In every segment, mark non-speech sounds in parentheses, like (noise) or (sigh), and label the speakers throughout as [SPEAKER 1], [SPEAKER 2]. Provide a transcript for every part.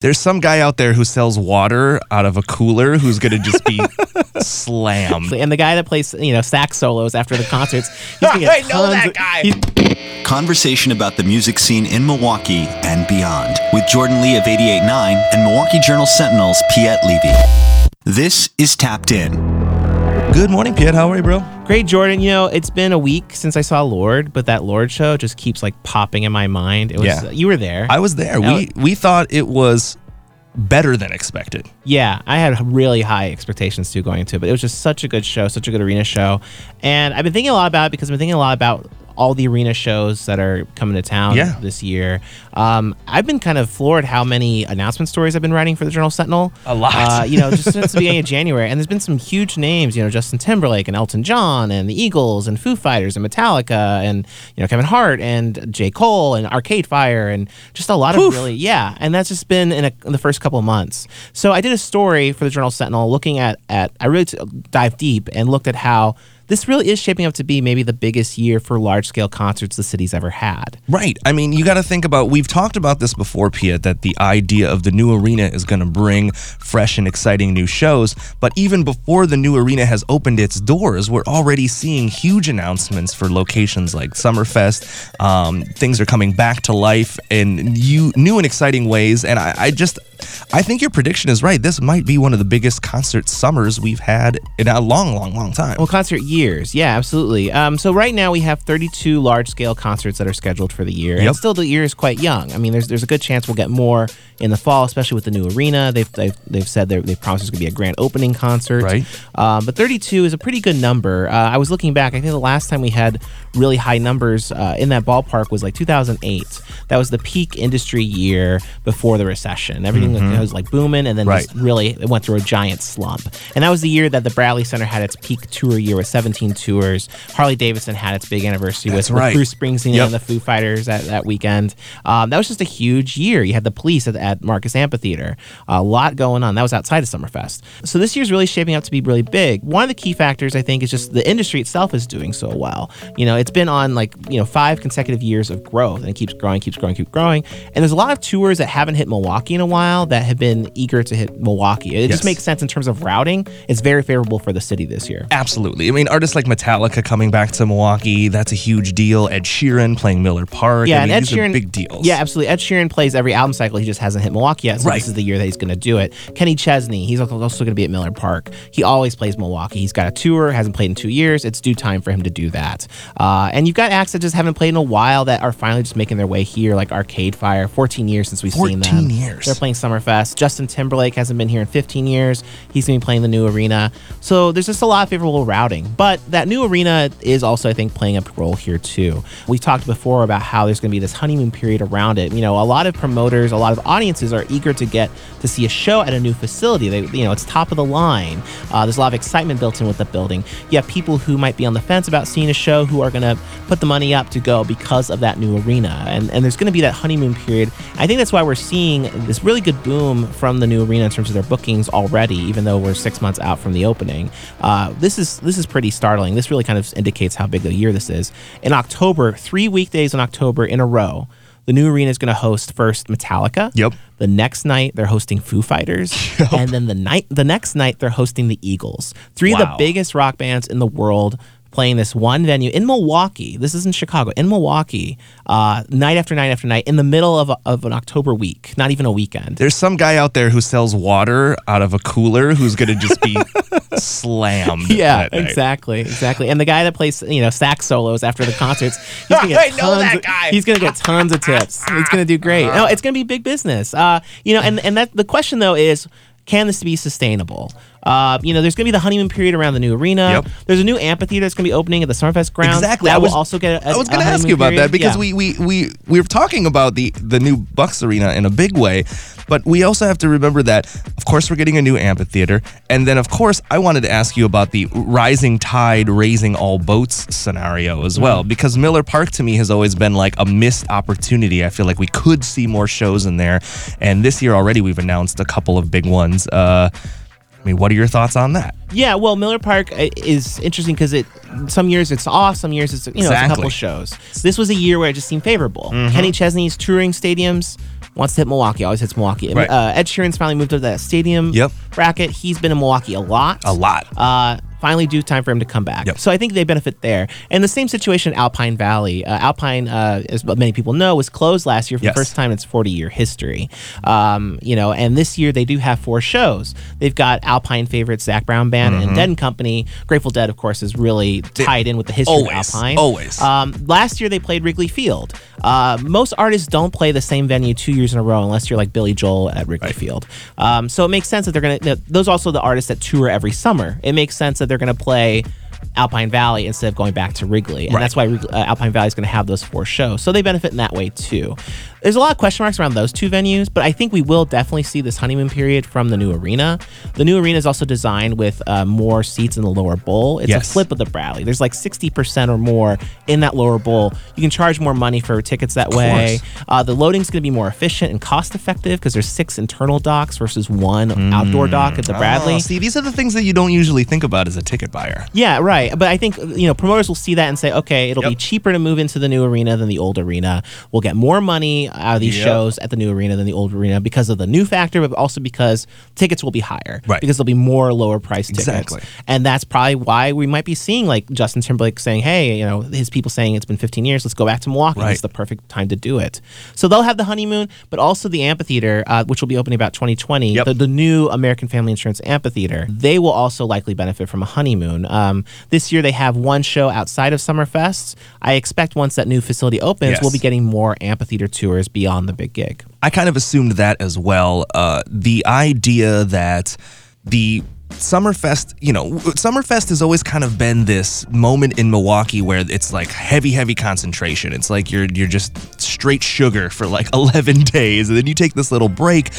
[SPEAKER 1] There's some guy out there who sells water out of a cooler who's going to just be (laughs) slammed.
[SPEAKER 2] And the guy that plays, you know, sax solos after the concerts, he's gonna get (laughs)
[SPEAKER 1] I know that guy.
[SPEAKER 2] he's-
[SPEAKER 3] Conversation about the music scene in Milwaukee and beyond with Jordan Lee of 88.9 and Milwaukee Journal Sentinel's Piet Levy. This is Tapped In.
[SPEAKER 1] Good morning, Piet. How are you, bro?
[SPEAKER 2] Great, Jordan. You know, it's been a week since I saw Lorde, but that Lorde show just keeps like popping in my mind. It was
[SPEAKER 1] Yeah.
[SPEAKER 2] you were there.
[SPEAKER 1] I was there. We we thought it was better than expected.
[SPEAKER 2] Yeah, I had really high expectations too going into it, but it was just such a good show, such a good arena show. And I've been thinking a lot about it because I've been thinking a lot about all the arena shows that are coming to town
[SPEAKER 1] Yeah.
[SPEAKER 2] this year. Um, I've been kind of floored how many announcement stories I've been writing for the Journal Sentinel.
[SPEAKER 1] A lot.
[SPEAKER 2] Uh, you know, just since the beginning of (laughs) January. And there's been some huge names, you know, Justin Timberlake and Elton John and the Eagles and Foo Fighters and Metallica and, you know, Kevin Hart and J. Cole and Arcade Fire and just a lot of really, yeah. And that's just been in, a, in the first couple of months. So I did a story for the Journal Sentinel looking at, at I really t- dived deep and looked at how this really is shaping up to be maybe the biggest year for large scale concerts the city's ever had.
[SPEAKER 1] Right. I mean, you got to think about. We've talked about this before, Pia, that the idea of the new arena is going to bring fresh and exciting new shows. But even before the new arena has opened its doors, we're already seeing huge announcements for locations like Summerfest. Um, things are coming back to life in you, new and exciting ways. And I, I just, I think your prediction is right. This might be one of the biggest concert summers we've had in a long, long, long time.
[SPEAKER 2] Well, concert years, yeah, absolutely. Um, so right now we have 32 large-scale concerts that are scheduled for the year, and still the year is quite young. I mean, there's there's a good chance we'll get more in the fall, especially with the new arena. They've they've, they've said they've promised there's going to be a grand opening concert.
[SPEAKER 1] Right.
[SPEAKER 2] Um, but 32 is a pretty good number. Uh, I was looking back. I think the last time we had really high numbers uh, in that ballpark was like 2008. That was the peak industry year before the recession. Everything was like booming, and then
[SPEAKER 1] Right.
[SPEAKER 2] just really it went through a giant slump. And that was the year that the Bradley Center had its peak tour year with 17 tours. Harley Davidson had its big anniversary
[SPEAKER 1] That's
[SPEAKER 2] with, with
[SPEAKER 1] right.
[SPEAKER 2] Bruce Springsteen
[SPEAKER 1] Yep.
[SPEAKER 2] and the Foo Fighters that, that weekend. Um, that was just a huge year. You had the police at, at Marcus Amphitheater. A lot going on. That was outside of Summerfest. So this year's really shaping up to be really big. One of the key factors, I think, is just the industry itself is doing so well. You know, it's been on like, you know, five consecutive years of growth and it keeps growing, keeps growing, keeps growing. And there's a lot of tours that haven't hit Milwaukee in a while that have been eager to hit Milwaukee. It
[SPEAKER 1] Yes.
[SPEAKER 2] just makes sense in terms of routing. It's very favorable for the city this year.
[SPEAKER 1] Absolutely. I mean, artists like Metallica coming back to Milwaukee, that's a huge deal. Ed Sheeran playing Miller Park.
[SPEAKER 2] Yeah,
[SPEAKER 1] I mean,
[SPEAKER 2] and Ed
[SPEAKER 1] these are
[SPEAKER 2] Sheeran,
[SPEAKER 1] big deals.
[SPEAKER 2] Yeah, absolutely. Ed Sheeran plays every album cycle. He just hasn't hit Milwaukee yet, so
[SPEAKER 1] Right.
[SPEAKER 2] this is the year that he's going to do it. Kenny Chesney, he's also going to be at Miller Park. He always plays Milwaukee. He's got a tour, hasn't played in two years. It's due time for him to do that. Uh, and you've got acts that just haven't played in a while that are finally just making their way here, like Arcade Fire. 14 years since we've seen them.
[SPEAKER 1] 14 years.
[SPEAKER 2] They're playing Summerfest. Justin Timberlake hasn't been here in 15 years. He's going to be playing the new arena. So there's just a lot of favorable routing. But that new arena is also, I think, playing a role here too. We talked before about how there's going to be this honeymoon period around it. You know, a lot of promoters, a lot of audiences are eager to get to see a show at a new facility. They, you know, it's top of the line. Uh, there's a lot of excitement built in with the building. You have people who might be on the fence about seeing a show who are going to put the money up to go because of that new arena. And, and there's going to be that honeymoon period. I think that's why we're seeing this really good boom from the new arena in terms of their bookings already, even though we're six months out from the opening. Uh, this is this is pretty startling. This really kind of indicates how big a year this is. In October, three weekdays in October in a row, the new arena is going to host first Metallica.
[SPEAKER 1] Yep.
[SPEAKER 2] The next night they're hosting Foo Fighters, (laughs) and then the night the next night they're hosting the Eagles. Three of the biggest rock bands in the world playing this one venue in Milwaukee. This is in Chicago, in Milwaukee, uh, night after night after night, in the middle of, a, of an October week, not even a weekend.
[SPEAKER 1] There's some guy out there who sells water out of a cooler who's going to just be (laughs) slammed.
[SPEAKER 2] Yeah, exactly, exactly. And the guy that plays, you know, sax solos after the concerts, he's gonna (laughs) get tons.
[SPEAKER 1] guy.
[SPEAKER 2] He's gonna get tons of tips. He's gonna do great. No, it's gonna be big business. Uh, you know, and and that the question though is, can this be sustainable? Uh, you know, there's gonna be the honeymoon period around the new arena.
[SPEAKER 1] Yep.
[SPEAKER 2] There's a new amphitheater that's gonna be opening at the Summerfest grounds.
[SPEAKER 1] Exactly.
[SPEAKER 2] That
[SPEAKER 1] I
[SPEAKER 2] will
[SPEAKER 1] was
[SPEAKER 2] also get. A,
[SPEAKER 1] I was
[SPEAKER 2] going
[SPEAKER 1] going
[SPEAKER 2] to
[SPEAKER 1] to ask you about that because we, we we we were talking about the the new Bucks Arena in a big way, but we also have to remember that of course we're getting a new amphitheater, and then of course I wanted to ask you about the rising tide raising all boats scenario as well because Miller Park to me has always been like a missed opportunity. I feel like we could see more shows in there, and this year already we've announced a couple of big ones. Uh, I mean, what are your thoughts on that?
[SPEAKER 2] Yeah, well, Miller Park uh, is interesting because it some years it's off, some years it's you know it's a couple shows. This was a year where it just seemed favorable. Kenny Chesney's touring stadiums wants to hit Milwaukee. Always hits Milwaukee.
[SPEAKER 1] Right.
[SPEAKER 2] Uh, Ed Sheeran's finally moved to that stadium
[SPEAKER 1] Yep.
[SPEAKER 2] bracket. He's been in Milwaukee a lot.
[SPEAKER 1] A lot.
[SPEAKER 2] Uh, finally, due time for him to come back.
[SPEAKER 1] Yep.
[SPEAKER 2] So I think they benefit there. And the same situation, Alpine Valley. Uh, Alpine, uh, as many people know, was closed last year for
[SPEAKER 1] Yes.
[SPEAKER 2] the first time in its 40 year history. Um, you know, and this year they do have four shows. They've got Alpine favorites Zac Brown Band
[SPEAKER 1] Mm-hmm.
[SPEAKER 2] and Dead and Company. Grateful Dead, of course, is really tied in with the history
[SPEAKER 1] Always,
[SPEAKER 2] of Alpine.
[SPEAKER 1] always.
[SPEAKER 2] Um, last year they played Wrigley Field. Uh, most artists don't play the same venue two years in a row unless you're like Billy Joel at Wrigley Field. Um, so it makes sense that they're gonna. That those are also the artists that tour every summer. It makes sense that they're gonna play. Alpine Valley instead of going back to Wrigley, and
[SPEAKER 1] Right.
[SPEAKER 2] that's why uh, Alpine Valley is going to have those four shows. So they benefit in that way too. There's a lot of question marks around those two venues, but I think we will definitely see this honeymoon period from the new arena. The new arena is also designed with uh, more seats in the lower bowl. It's
[SPEAKER 1] Yes.
[SPEAKER 2] a flip of the Bradley. There's like 60% or more in that lower bowl. You can charge more money for tickets that way. Uh, the loading's going to be more efficient and cost effective because there's six internal docks versus one outdoor dock at the Bradley.
[SPEAKER 1] Oh, see, these are the things that you don't usually think about as a ticket buyer.
[SPEAKER 2] Yeah, right. But I think you know promoters will see that and say, okay, it'll be cheaper to move into the new arena than the old arena. We'll get more money out of these
[SPEAKER 1] Yep.
[SPEAKER 2] shows at the new arena than the old arena because of the new factor, but also because tickets will be higher.
[SPEAKER 1] Right.
[SPEAKER 2] Because there'll be more lower price tickets.
[SPEAKER 1] Exactly.
[SPEAKER 2] And that's probably why we might be seeing like Justin Timberlake saying, hey, you know, his people saying it's been 15 years, let's go back to Milwaukee.
[SPEAKER 1] Right.
[SPEAKER 2] It's the perfect time to do it. So they'll have the honeymoon, but also the amphitheater, uh, which will be opening about 2020.
[SPEAKER 1] Yep.
[SPEAKER 2] The, the new American Family Insurance Amphitheater. They will also likely benefit from a honeymoon. Um, this year they have one show outside of Summerfest. I expect once that new facility opens,
[SPEAKER 1] Yes.
[SPEAKER 2] we'll be getting more amphitheater tours beyond the big gig.
[SPEAKER 1] I kind of assumed that as well. Uh, the idea that the Summerfest, you know, Summerfest has always kind of been this moment in Milwaukee where it's like heavy, heavy concentration. It's like you're you're just straight sugar for like (laughs) 11 days, and then you take this little break,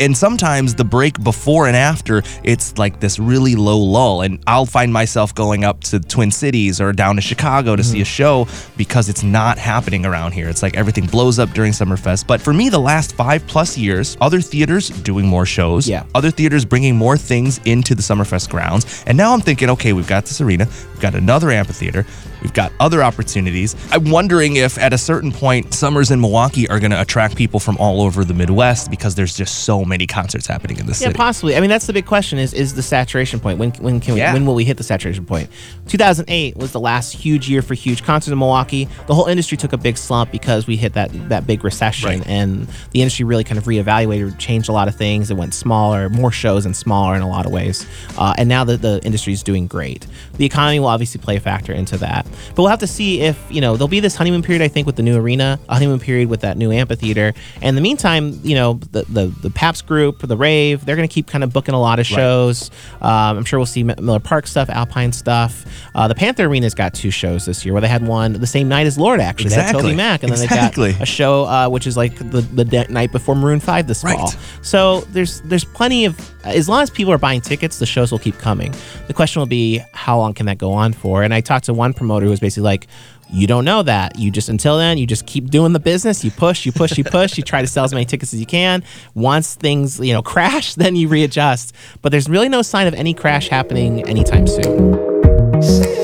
[SPEAKER 1] and sometimes the break before and after, it's like this really low lull, and I'll find myself going up to Twin Cities or down to Chicago to see a mm-hmm. show because it's not happening around here. It's like everything blows up during Summerfest. But for me, the last five plus years, other theaters doing more shows,
[SPEAKER 2] Yeah.
[SPEAKER 1] other theaters bringing more things into the Summerfest grounds. And now I'm thinking, okay, we've got this arena, we've got another amphitheater, we've got other opportunities. I'm wondering if at a certain point, summers in Milwaukee are going to attract people from all over the Midwest because there's just so many concerts happening in the
[SPEAKER 2] Yeah,
[SPEAKER 1] city.
[SPEAKER 2] Yeah, possibly. I mean, that's the big question: is is the saturation point? When when can we,
[SPEAKER 1] Yeah.
[SPEAKER 2] when will we hit the saturation point? 2008 was the last huge year for huge concerts in Milwaukee. The whole industry took a big slump because we hit that that big recession,
[SPEAKER 1] Right.
[SPEAKER 2] and the industry really kind of reevaluated, changed a lot of things. It went smaller, more shows, and smaller in a lot of ways. Uh, and now that the industry is doing great, the economy will obviously play a factor into that. But we'll have to see if you know there'll be this honeymoon period. I think with the new arena, a honeymoon period with that new amphitheater. And in the meantime, you know the the, the Pabst group, the Rave, they're going to keep kind of booking a lot of shows. Um, I'm sure we'll see Miller Park stuff, Alpine stuff. Uh, the Panther Arena's got two shows this year, where they had one the same night as Lorde. Actually, they had
[SPEAKER 1] Exactly.
[SPEAKER 2] TobyMac, and then
[SPEAKER 1] Exactly.
[SPEAKER 2] they got a show uh, which is like the the de- night before Maroon Five this
[SPEAKER 1] Right.
[SPEAKER 2] fall. So there's there's plenty of as long as people are buying tickets, the shows will keep coming. The question will be how long can that go on for? And I talked to one promoter who was basically like. You don't know that. You just until then, you just keep doing the business. You push, you push, you push. You try to sell as many tickets as you can. Once things, you know, (laughs) crash, then you readjust. But there's really no sign of any crash happening anytime soon.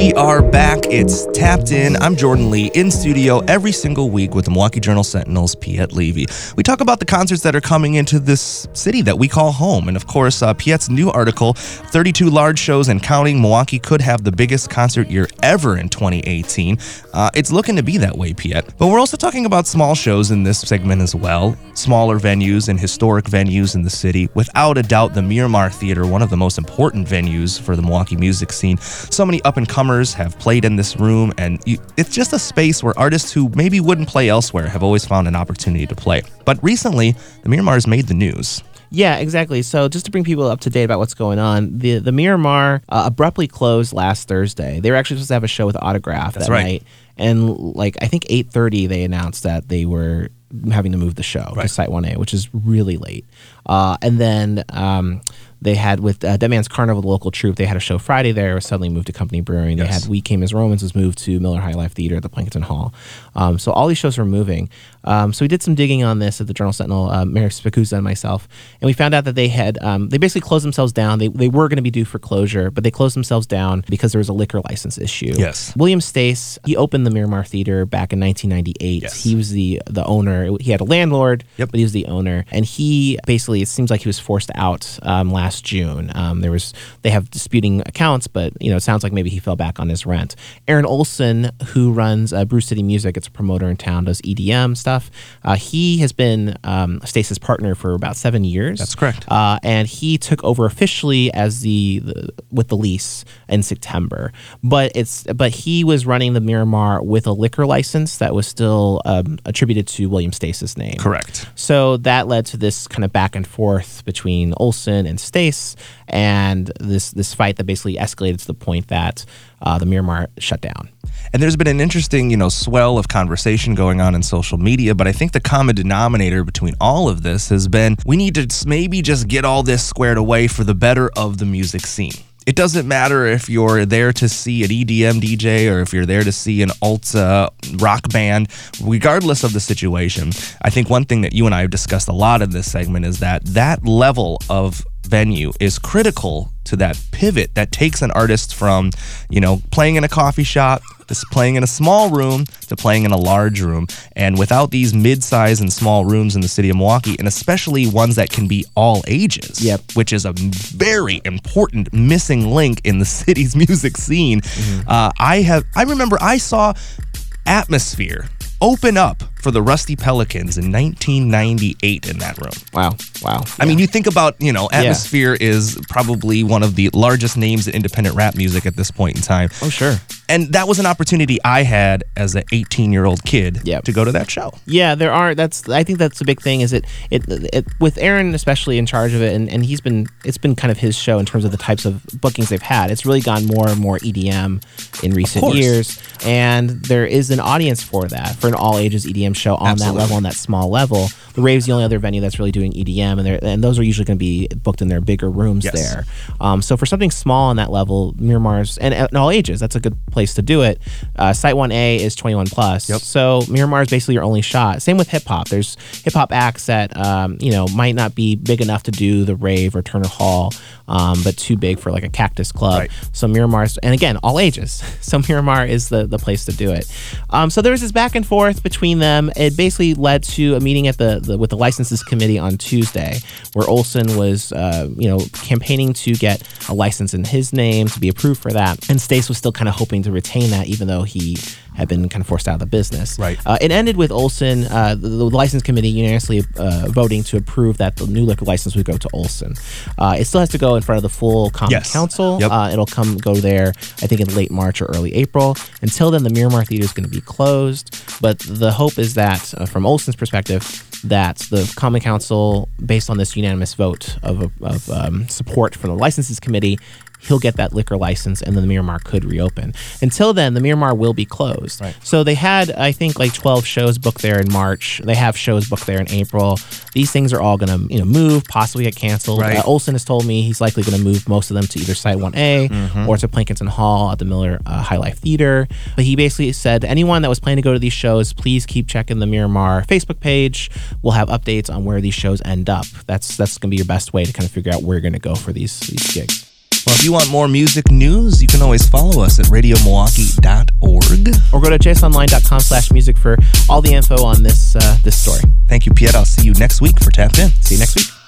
[SPEAKER 1] We are back. It's tapped in. I'm Jordan Lee in studio every single week with the Milwaukee Journal Sentinel's Piet Levy. We talk about the concerts that are coming into this city that we call home. And of course, uh, Piet's new article 32 large shows and counting. Milwaukee could have the biggest concert year ever in 2018. Uh, it's looking to be that way, Piet. But we're also talking about small shows in this segment as well. Smaller venues and historic venues in the city. Without a doubt, the Miramar Theater, one of the most important venues for the Milwaukee music scene. So many up and comers have played in this room, and you, it's just a space where artists who maybe wouldn't play elsewhere have always found an opportunity to play. But recently, the Miramar's made the news.
[SPEAKER 2] Yeah, exactly. So just to bring people up to date about what's going on, the the Miramar uh, abruptly closed last Thursday. They were actually supposed to have a show with Autograph
[SPEAKER 1] That's
[SPEAKER 2] that
[SPEAKER 1] right.
[SPEAKER 2] night, and like I think eight thirty, they announced that they were having to move the show to Site One A, which is really late. Uh, and then um, They had with uh, Dead Man's Carnival, the local troupe. They had a show Friday there. It was suddenly moved to Company Brewing. They had We Came as Romans was moved to Miller High Life Theater at the Plankinton Hall. Um, so all these shows were moving. Um, so we did some digging on this at the Journal Sentinel, uh, Mary Spicuzza and myself, and we found out that they had um, they basically closed themselves down. They, they were going to be due for closure, but they closed themselves down because there was a liquor license issue.
[SPEAKER 1] Yes.
[SPEAKER 2] William Stace, he opened the Miramar Theater back in 1998.
[SPEAKER 1] Yes.
[SPEAKER 2] He was the the owner. He had a landlord,
[SPEAKER 1] Yep.
[SPEAKER 2] but he was the owner, and he basically it seems like he was forced out um, last June. Um, there was they have disputing accounts, but you know it sounds like maybe he fell back on his rent. Aaron Olson, who runs uh, Brew City Music, it's a promoter in town, does EDM stuff. Uh, he has been um, partner for about seven years.
[SPEAKER 1] That's correct.
[SPEAKER 2] Uh, and he took over officially as the, the with the lease in September. But it's but he was running the Miramar with a liquor license that was still um, attributed to William Stace's name.
[SPEAKER 1] Correct.
[SPEAKER 2] So that led to this kind of back and forth between Olson and Stace, and this this fight that basically escalated to the point that uh, the Miramar shut down.
[SPEAKER 1] And there's been an interesting, you know, swell of conversation going on in social media, but I think the common denominator between all of this has been we need to maybe just get all this squared away for the better of the music scene. It doesn't matter if you're there to see an EDM DJ or if you're there to see an alt uh, rock band, regardless of the situation. I think one thing that you and I have discussed a lot in this segment is that that level of venue is critical to that pivot that takes an artist from, you know, playing in a coffee shop to playing in a small room to playing in a large room. And without these mid-size and small rooms in the city of Milwaukee, and especially ones that can be all ages,
[SPEAKER 2] Yep.
[SPEAKER 1] which is a very important missing link in the (laughs) city's music scene. Uh, I have, I remember I saw Atmosphere open up for the Rusty Pelicans in 1998 in that room.
[SPEAKER 2] Wow! Wow!
[SPEAKER 1] I mean, you think about, you know, Atmosphere is probably one of the largest names in independent rap music at this point in time.
[SPEAKER 2] oh sure.
[SPEAKER 1] And that was an opportunity I had as an 18 year old kid
[SPEAKER 2] Yep.
[SPEAKER 1] to go to that show.
[SPEAKER 2] Yeah, there are. That's I think that's the big thing. Is it, it it with Aaron especially in charge of it, and, and he's been it's been kind of his show in terms of the types of bookings they've had. It's really gone more and more EDM in recent years, and there is an audience for that for an all ages EDM show on
[SPEAKER 1] Absolutely.
[SPEAKER 2] that level, on that small level. The Rave's the only other venue that's really doing EDM, and they're, and those are usually going to be booked in their bigger rooms
[SPEAKER 1] Yes.
[SPEAKER 2] there. Um, so for something small on that level, Miramar's and, and all ages, that's a good place to do it. Uh, Site One A is 21 plus.
[SPEAKER 1] Yep.
[SPEAKER 2] So Miramar is basically your only shot. Same with hip hop. There's hip hop acts that um, you know might not be big enough to do the rave or Turner Hall, um, but too big for like a Cactus Club.
[SPEAKER 1] Right.
[SPEAKER 2] So Miramar's and again all ages. (laughs) So Miramar is the the place to do it. Um, so there was this back and forth between them. It basically led to a meeting at the, the with the licenses committee on Tuesday, where Olson was uh, you know campaigning to get a license in his name to be approved for that, and Stace was still kind of hoping to retain that, even though he had been kind of forced out of the business.
[SPEAKER 1] Right.
[SPEAKER 2] Uh, it ended with Olson, uh, the, the license committee unanimously uh, voting to approve that the new liquor license would go to Olson. Uh, it still has to go in front of the full common
[SPEAKER 1] Yes.
[SPEAKER 2] council.
[SPEAKER 1] Yep.
[SPEAKER 2] Uh, it'll come go there, I think, in late March or early April. Until then, the Miramar Theater is going to be closed. But the hope is that, uh, from Olson's perspective, that the Common Council, based on this unanimous vote of, of um, support from the licenses committee, he'll get that liquor license and then the Miramar could reopen. Until then, the Miramar will be closed.
[SPEAKER 1] Right.
[SPEAKER 2] So they had, I think, like 12 shows booked there in March. They have shows booked there in April. These things are all going to, you know, move, possibly get canceled.
[SPEAKER 1] Right.
[SPEAKER 2] Uh, Olson has told me he's likely going to move most of them to either Site 1A or to Plankinton Hall at the Miller uh, High Life Theater. But he basically said anyone that was planning to go to these shows, please keep checking the Miramar Facebook page. We'll have updates on where these shows end up. That's that's going to be your best way to kind of figure out where you're going to go for these these gigs.
[SPEAKER 1] Well, if you want more music news, you can always follow us at radiomilwaukee.org.
[SPEAKER 2] Or go to jsonline.com slash music for all the info on this uh, this story.
[SPEAKER 1] Thank you, Piet. I'll see you next week for Tapped In.
[SPEAKER 2] See you next week.